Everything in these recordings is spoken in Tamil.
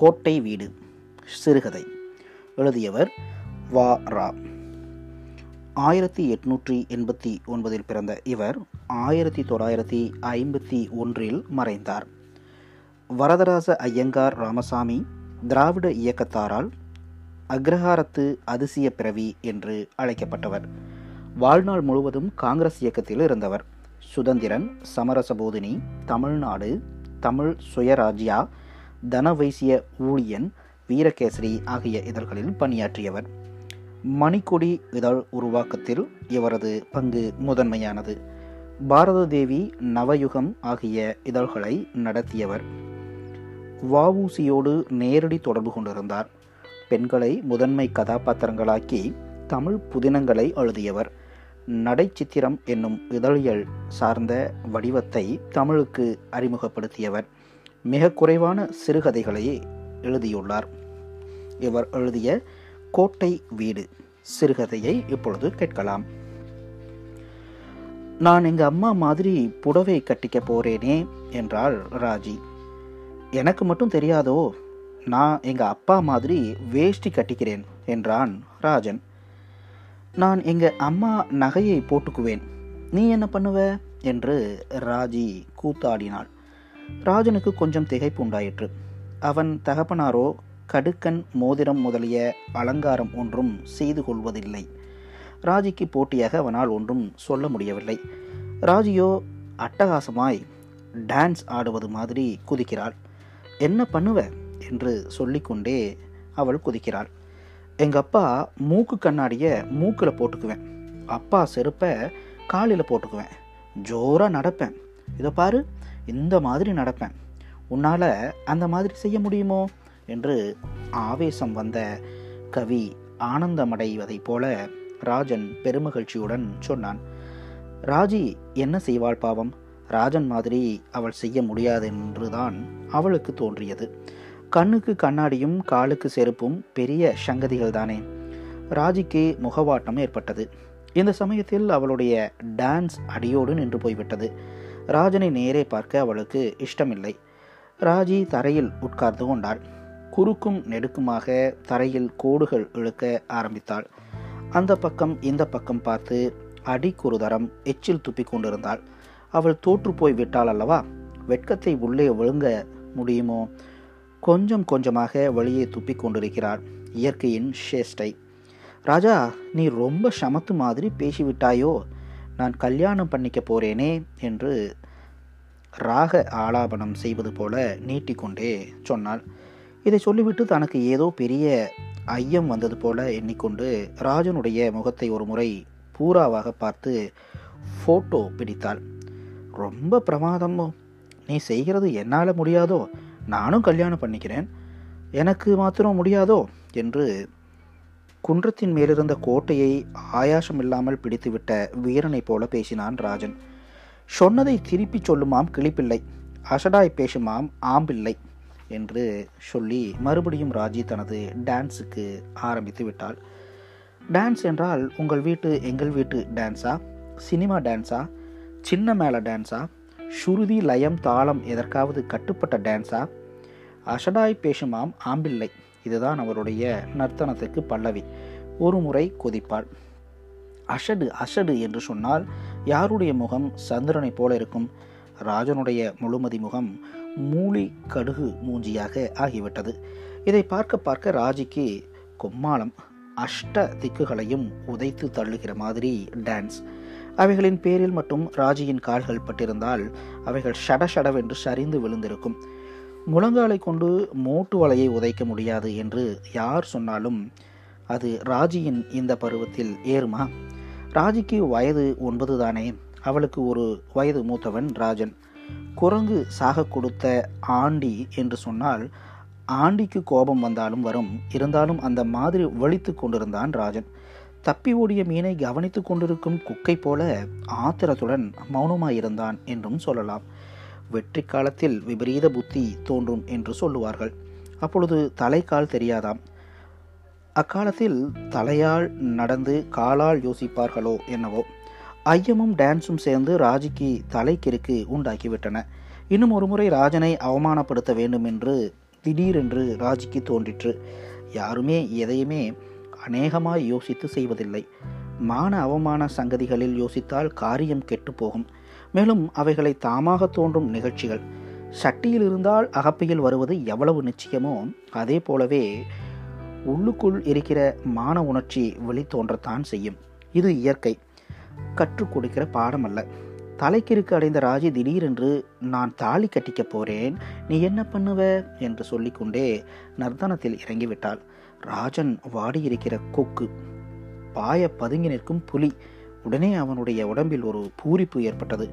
கோட்டை வீடு சிறுகதை எழுதியவர் வா. ரா. ஆயிரத்தி எட்நூற்றி எண்பத்தி ஒன்பதில் பிறந்த இவர் ஆயிரத்தி தொள்ளாயிரத்தி ஐம்பத்தி ஒன்றில் மறைந்தார். வரதராச ஐயங்கார் ராமசாமி திராவிட இயக்கத்தாரால் அக்ரஹாரத்து அதிசய பிறவி என்று அழைக்கப்பட்டவர். வாழ்நாள் முழுவதும் காங்கிரஸ் இயக்கத்தில் இருந்தவர். சுதந்திரன் சமரசபோதினி தமிழ்நாடு தமிழ் சுயராஜ்யா தனவைசிய ஊழியன் வீரகேசரி ஆகிய இதழ்களில் பணியாற்றியவர். மணிக்கொடி இதழ் உருவாக்கத்தில் இவரது பங்கு முதன்மையானது. பாரத தேவி நவயுகம் ஆகிய இதழ்களை நடத்தியவர். வவுசியோடு நேரடி தொடர்பு கொண்டிருந்தார். பெண்களை முதன்மை கதாபாத்திரங்களாக்கி தமிழ் புதினங்களை எழுதியவர். நடைச்சித்திரம் என்னும் இதழியல் சார்ந்த வடிவத்தை தமிழுக்கு அறிமுகப்படுத்தியவர். மிக குறைவான சிறுகதைகளையே எழுதியுள்ளார். இவர் எழுதிய கோட்டை வீடு சிறுகதையை இப்பொழுது கேட்கலாம். நான் எங்கள் அம்மா மாதிரி புடவை கட்டிக்க போறேனே என்றாள் ராஜி. எனக்கு மட்டும் தெரியாதோ? நான் எங்கள் அப்பா மாதிரி வேஷ்டி கட்டிக்கிறேன் என்றான் ராஜன். நான் எங்கள் அம்மா நகையை போட்டுக்குவேன். நீ என்ன பண்ணுவ? என்று ராஜி கூத்தாடினாள். ராஜனுக்கு கொஞ்சம் திகைப்பு உண்டாயிற்று. அவன் தகப்பனாரோ கடுக்கன் மோதிரம் முதலிய அலங்காரம் ஒன்றும் செய்து கொள்வதில்லை. ராஜிக்கு போட்டியாக அவனால் ஒன்றும் சொல்ல முடியவில்லை. ராஜியோ அட்டகாசமாய் டான்ஸ் ஆடுவது மாதிரி குதிக்கிறாள். என்ன பண்ணுவ? என்று சொல்லிக்கொண்டே அவள் குதிக்கிறாள். எங்கள் அப்பா மூக்கு கண்ணாடியை மூக்கில் போட்டுக்குவேன். அப்பா செருப்பை காலில் போட்டுக்குவேன். ஜோராக நடப்பேன். இதை பாரு இந்த மாதிரி நடப்பேன். உன்னால் அந்த மாதிரி செய்ய முடியுமோ? என்று ஆவேசம் வந்த கவி ஆனந்தமடைவதைப் போல ராஜன் பெருமகிழ்ச்சியுடன் சொன்னான். ராஜி என்ன செய்வாள் பாவம்? ராஜன் மாதிரி அவள் செய்ய முடியாது என்றுதான் அவளுக்கு தோன்றியது. கண்ணுக்கு கண்ணாடியும் காலுக்கு செருப்பும் பெரிய சங்கதிகள் தானே ராஜிக்கு முகவாட்டம் ஏற்பட்டது. இந்த சமயத்தில் அவளுடைய டான்ஸ் அடியோடு நின்று போய்விட்டது. ராஜனை நேரே பார்க்க அவளுக்கு இஷ்டமில்லை. ராஜி தரையில் உட்கார்ந்து கொண்டாள். குறுக்கும் நெடுக்குமாக தரையில் கோடுகள் இழுக்க ஆரம்பித்தாள். அந்த பக்கம் இந்த பக்கம் பார்த்து அடிக்குறு தரம் எச்சில் துப்பி கொண்டிருந்தாள். அவள் தோற்று போய் விட்டாள் அல்லவா? வெட்கத்தை உள்ளே விழுங்க முடியுமோ? கொஞ்சம் கொஞ்சமாக வெளியே துப்பி கொண்டிருக்கிறாள் இயற்கையின் சேஷ்டை. ராஜா நீ ரொம்ப சமத்து மாதிரி பேசிவிட்டாயோ? நான் கல்யாணம் பண்ணிக்க போறேனே என்று ராக ஆலாபனம் செய்வது போல நீட்டிக்கொண்டே சொன்னாள். இதை சொல்லிவிட்டு தனக்கு ஏதோ பெரிய ஐயம் வந்தது போல எண்ணிக்கொண்டு ராஜனுடைய முகத்தை ஒரு முறை பூராவாக பார்த்து ஃபோட்டோ பிடித்தாள். ரொம்ப பிரமாதமோ நீ செய்கிறது என்னால் முடியாதோ? நானும் கல்யாணம் பண்ணிக்கிறேன். எனக்கு மாத்திரம் முடியாதோ? என்று குன்றத்தின் மேலிருந்த கோட்டையை ஆயாசம் இல்லாமல் பிடித்துவிட்ட வீரனைப் போல பேசினான் ராஜன். சொன்னதை திருப்பி சொல்லுமாம் கிளிப்பிள்ளை. அசடாய் பேசுமாம் ஆம்பிள்ளை என்று சொல்லி மறுபடியும் ராஜி தனது டான்ஸுக்கு ஆரம்பித்து விட்டாள். டான்ஸ் என்றால் உங்கள் வீட்டு எங்கள் வீட்டு டான்ஸா? சினிமா டான்ஸா? சின்ன மேள டான்ஸா? சுருதி லயம் தாளம் எதற்காவது கட்டுப்பட்ட டான்ஸா? அசடாய் பேசுமாம் ஆம்பிள்ளை. இதுதான் அவருடைய நர்த்தனத்துக்கு பல்லவி. ஒரு முறை கொதிப்பாள். அஷடு அஷடு என்று சொன்னால் யாருடைய முகம் சந்திரனைப் போல இருக்கும்? ராஜனுடைய முழுமதி முகம் மூலி கடுகு மூஞ்சியாக ஆகிவிட்டது. இதை பார்க்க பார்க்க ராஜிக்கு கொம்மாளம் அஷ்ட திக்குகளையும் உதைத்து தள்ளுகிற மாதிரி டான்ஸ். அவைகளின் பேரில் மட்டும் ராஜியின் கால்கள் பட்டிருந்தால் அவைகள் ஷட ஷடவென்று சரிந்து விழுந்திருக்கும். முழங்காலை கொண்டு மோட்டு வலையை உதைக்க முடியாது என்று யார் சொன்னாலும் அது ராஜியின் இந்த பருவத்தில் ஏறுமா? ராஜிக்கு வயது ஒன்பது தானே. அவளுக்கு ஒரு வயது மூத்தவன் ராஜன். குரங்கு சாக கொடுத்த ஆண்டி என்று சொன்னால் ஆண்டிக்கு கோபம் வந்தாலும் வரும். இருந்தாலும் அந்த மாதிரி வலித்து கொண்டிருந்தான் ராஜன். தப்பி ஓடிய மீனை கவனித்து கொண்டிருக்கும் குக்கை போல ஆத்திரத்துடன் மௌனமாயிருந்தான் என்றும் சொல்லலாம். வெற்றி காலத்தில் விபரீத புத்தி தோன்றும் என்று சொல்லுவார்கள். அப்பொழுது தலைக்கால் தெரியாதாம். அக்காலத்தில் தலையால் நடந்து காலால் யோசிப்பார்களோ என்னவோ. ஐயமும் டான்ஸும் சேர்ந்து ராஜிக்கு தலைக்கிறுக்கு உண்டாக்கிவிட்டன. இன்னும் ஒரு முறை ராஜனை அவமானப்படுத்த வேண்டும் என்று திடீரென்று ராஜிக்கு தோன்றிற்று. யாருமே எதையுமே அநேகமாய் யோசித்து செய்வதில்லை. மான அவமான சங்கதிகளில் யோசித்தால் காரியம் கெட்டு போகும். மேலும் அவைகளை தாமாக தோன்றும் நிகழ்ச்சிகள். சட்டியில் இருந்தால் அகப்பையில் வருவது எவ்வளவு நிச்சயமோ அதே போலவே உள்ளுக்குள் இருக்கிற மான உணர்ச்சி வெளித்தோன்றத்தான் செய்யும். இது இயற்கை. கற்றுக் கொடுக்கிற பாடம் அல்ல. தலைக்கிற்கு அடைந்த ராஜி திடீரென்று நான் தாலி கட்டிக்கப் போறேன் நீ என்ன பண்ணுவ? என்று சொல்லிக்கொண்டே நர்த்தனத்தில் இறங்கிவிட்டாள். ராஜன் வாடியிருக்கிற கொக்கு பாய பதுங்கி நிற்கும் புலி உடனே அவனுடைய உடம்பில் ஒரு பூரிப்பு ஏற்பட்டது.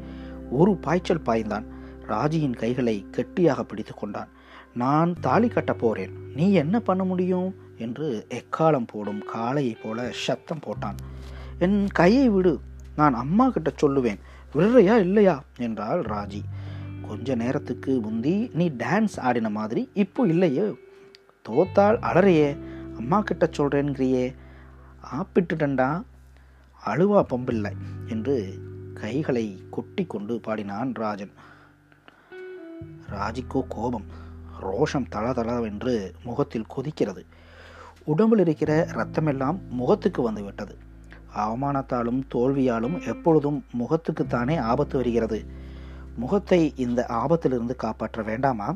ஒரு பாய்ச்சல் பாய்ந்தான். ராஜியின் கைகளை கெட்டியாக பிடித்து கொண்டான். நான் தாலி கட்டப் போறேன். நீ என்ன பண்ண முடியும்? என்று எக்காலம் போடும் காளையைப் போல சத்தம் போட்டான். என் கையை விடு. நான் அம்மா கிட்ட சொல்லுவேன். விடுறையா இல்லையா? என்றாள் ராஜி. கொஞ்ச நேரத்துக்கு முந்தி நீ டான்ஸ் ஆடின மாதிரி இப்போ இல்லையே. தோத்தால் அலறையே. அம்மா கிட்ட சொல்றேன்கிறியே. ஆப்பிட்டுட்டண்டா அழுவா பம்பில்லை என்று கைகளை கொட்டி கொண்டு பாடினான் ராஜன். ராஜிக்கோ கோபம் ரோஷம் தளதளவென்று முகத்தில் கொதிக்கிறது. உடம்பில் இருக்கிற ரத்தமெல்லாம் முகத்துக்கு வந்து விட்டது அவமானத்தாலும் தோல்வியாலும் எப்பொழுதும் முகத்துக்குத்தானே ஆபத்து வருகிறது. முகத்தை இந்த ஆபத்திலிருந்து காப்பாற்ற வேண்டாமா?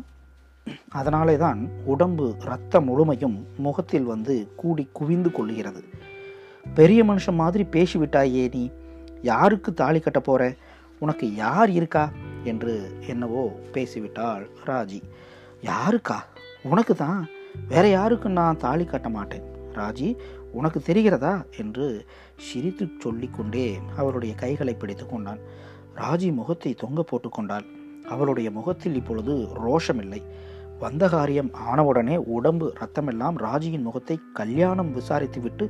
அதனாலே தான் உடம்பு இரத்தம் முழுமையும் முகத்தில் வந்து கூடி குவிந்து கொள்ளுகிறது. பெரிய மனுஷன் மாதிரி பேசிவிட்டாயே நீ. யாருக்கு தாலி கட்ட போற? உனக்கு யார் இருக்கா? என்று என்னவோ பேசிவிட்டாள் ராஜி. யாருக்கா? உனக்கு தான். வேற யாருக்கும் நான் தாலி கட்ட மாட்டேன். ராஜி உனக்கு தெரிகிறதா? என்று சிரித்து சொல்லிக்கொண்டே அவருடைய கைகளை பிடித்து கொண்டான். ராஜி முகத்தை தொங்க போட்டுக்கொண்டாள் அவளுடைய முகத்தில் இப்பொழுது ரோஷமில்லை. வந்த காரியம் ஆனவுடனே உடம்பு ரத்தமெல்லாம் ராஜியின் முகத்தை கல்யாணம் விசாரித்துவிட்டு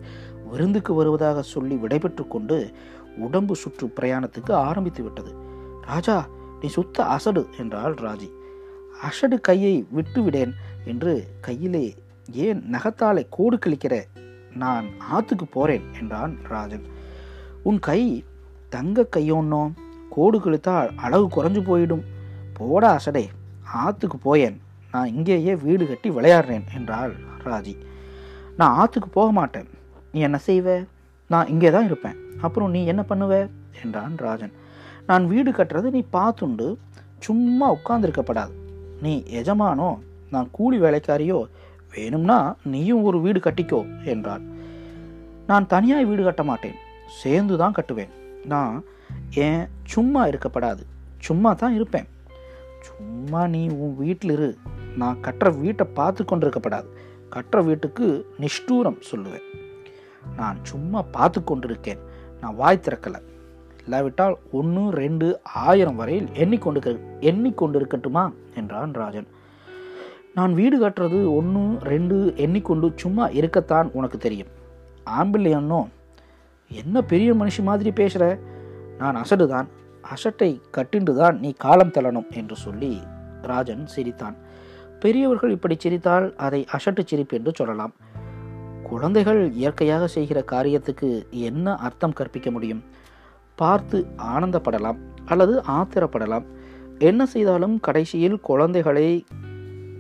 விருந்துக்கு வருவதாக சொல்லி விடைபெற்று கொண்டு உடம்பு சுற்று பிரயாணத்துக்கு ஆரம்பித்து விட்டது. ராஜா நீ சுத்த அசடு என்றாள் ராஜி. அசடு கையை விட்டு விடேன் என்று கையிலே ஏன் நகத்தாலே கோடு கிழிக்கிற? நான் ஆத்துக்கு போறேன் என்றான் ராஜன். உன் கை தங்க கையோன்னோ? கோடு கிழித்தால் அழகு குறைஞ்சு போயிடும். போடா அசடே ஆத்துக்கு போயேன் நான் இங்கேயே வீடு கட்டி விளையாடுறேன் என்றாள் ராஜி. நான் ஆற்றுக்கு போக மாட்டேன். நீ என்ன செய்வ? நான் இங்கே தான் இருப்பேன். அப்புறம் நீ என்ன பண்ணுவ? என்றான் ராஜன். நான் வீடு கட்டுறது நீ பார்த்துண்டு. சும்மா உட்காந்துருக்கப்படாது நீ எஜமானோ நான் கூலி வேலைக்காரியோ வேணும்னா நீயும் ஒரு வீடு கட்டிக்கோ என்றாள். நான் தனியாக வீடு கட்ட மாட்டேன். சேர்ந்து தான் கட்டுவேன். நான் ஏன் சும்மா இருக்கப்படாது? சும்மா தான் இருப்பேன். சும்மா நீ உன் வீட்டில் இரு. நான் கட்டுற வீட்டை பார்த்து கொண்டிருக்கப்படாது. கட்டுற வீட்டுக்கு நிஷ்டூரம் சொல்லுவேன். நான் சும்மா பார்த்து கொண்டிருக்கேன். நான் வாய் திறக்கலை. இல்லாவிட்டால் ஒன்று ரெண்டு ஆயிரம் வரையில் எண்ணிக்கொண்டு எண்ணிக்கொண்டு இருக்கட்டுமா என்றான் ராஜன். நான் வீடு கட்டுறது ஒன்று ரெண்டு எண்ணிக்கொண்டு சும்மா இருக்கத்தான் உனக்கு தெரியும். ஆம்பிள்ளையன்னோ என்ன பெரிய மனுஷி மாதிரி பேசுகிற நான் அசடு தான் அசட்டை கட்டிண்டு தான் நீ காலம் தள்ளணும் என்று சொல்லி ராஜன் சிரித்தான். பெரியவர்கள் இப்படி சிரித்தால் அதை அசட்டு சிரிப்பு என்று சொல்லலாம். குழந்தைகள் இயற்கையாக செய்கிற காரியத்துக்கு என்ன அர்த்தம் கற்பிக்க முடியும்? பார்த்து ஆனந்தப்படலாம் அல்லது ஆத்திரப்படலாம். என்ன செய்தாலும் கடைசியில் குழந்தைகளை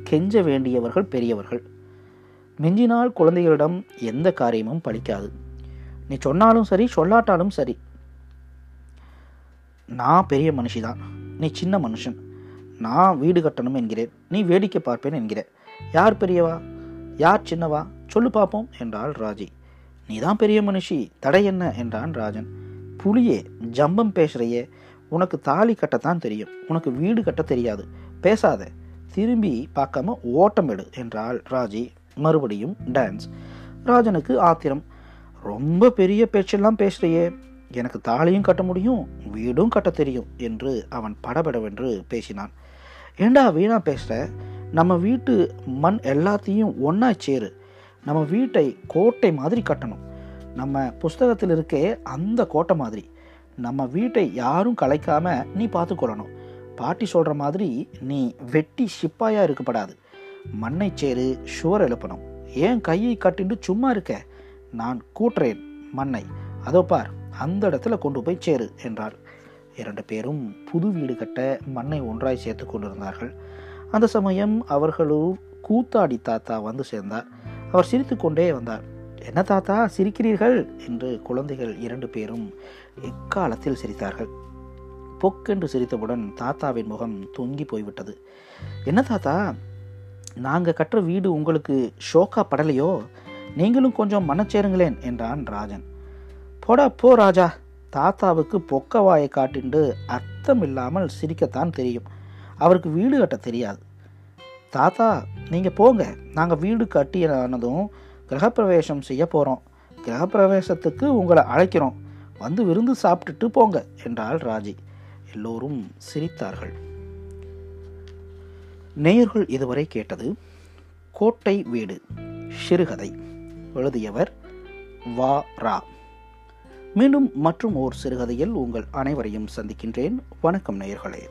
கெஞ்ச வேண்டியவர்கள் பெரியவர்கள். மிஞ்சினால் குழந்தைகளிடம் எந்த காரியமும் பலிக்காது நீ சொன்னாலும் சரி சொல்லாட்டாலும் சரி. நான் பெரிய மனுஷிதான் நீ சின்ன மனுஷன். நான் வீடு கட்டணும் என்கிறேன். நீ வேடிக்கை பார்ப்பேன் என்கிற யார் பெரியவா? யார் சின்னவா? சொல்லு பார்ப்போம் என்றாள் ராஜி. நீதான் பெரிய மனுஷி. தடை என்ன? என்றான் ராஜன். புலியே ஜம்பம் பேசுறையே. உனக்கு தாலி கட்டத்தான் தெரியும். உனக்கு வீடு கட்ட தெரியாது. பேசாத. திரும்பி பார்க்காம ஓட்டம் எடு என்றாள் ராஜி. மறுபடியும் டான்ஸ் ராஜனுக்கு ஆத்திரம். ரொம்ப பெரிய பேச்செல்லாம் பேசுறையே. எனக்கு தாலியும் கட்ட முடியும் வீடும் கட்ட தெரியும் என்று அவன் படபடவென்று பேசினான். ஏண்டா வீணா பேசுகிற நம்ம வீட்டு மண் எல்லாத்தையும் ஒன்றா சேரு. நம்ம வீட்டை கோட்டை மாதிரி கட்டணும். நம்ம புஸ்தகத்தில் இருக்கே அந்த கோட்டை மாதிரி. நம்ம வீட்டை யாரும் கலைக்காமல் நீ பார்த்துக்கொள்ளணும். பாட்டி சொல்கிற மாதிரி நீ வெட்டி சிப்பாயாக இருக்கப்படாது. மண்ணை சேரு சுவர் எழுப்பணும். ஏன் கையை கட்டிண்டு சும்மா இருக்க? நான் கூட்டுறேன் மண்ணை. அதோ பார் அந்த இடத்துல கொண்டு போய் சேரு என்றாள். இரண்டு பேரும் புது வீடு கட்ட மண்ணை ஒன்றாய் சேர்த்து கொண்டிருந்தார்கள். அந்த சமயம் அவர்களும் கூத்தாடி தாத்தா வந்து சேர்ந்தார். அவர் சிரித்துக்கொண்டே வந்தார். என்ன தாத்தா சிரிக்கிறீர்கள்? என்று குழந்தைகள் இரண்டு பேரும் எக்காலத்தில் சிரித்தார்கள். பொக்கென்று சிரித்தவுடன் தாத்தாவின் முகம் தொங்கி போய்விட்டது. என்ன தாத்தா நாங்கள் கட்டுற வீடு உங்களுக்கு ஷோக்கா படலையோ? நீங்களும் கொஞ்சம் மனச்சேருங்களேன் என்றான் ராஜன். போடா போ ராஜா. தாத்தாவுக்கு பொக்க வாயை காட்டிண்டு அர்த்தம் இல்லாமல் சிரிக்கத்தான் தெரியும். அவருக்கு வீடு கட்ட தெரியாது. தாத்தா நீங்கள் போங்க. நாங்கள் வீடு கட்டியானதும் கிரகப்பிரவேசம் செய்ய போகிறோம் கிரகப்பிரவேசத்துக்கு உங்களை அழைக்கிறோம். வந்து விருந்து சாப்பிட்டுட்டு போங்க என்றாள் ராஜி. எல்லோரும் சிரித்தார்கள். நேயர்கள் இதுவரை கேட்டது கோட்டை வீடு சிறுகதை. எழுதியவர் வா. ரா. மீண்டும் மற்றும் ஓர் சிறுகதையில் உங்கள் அனைவரையும் சந்திக்கின்றேன். வணக்கம் நேயர்களே.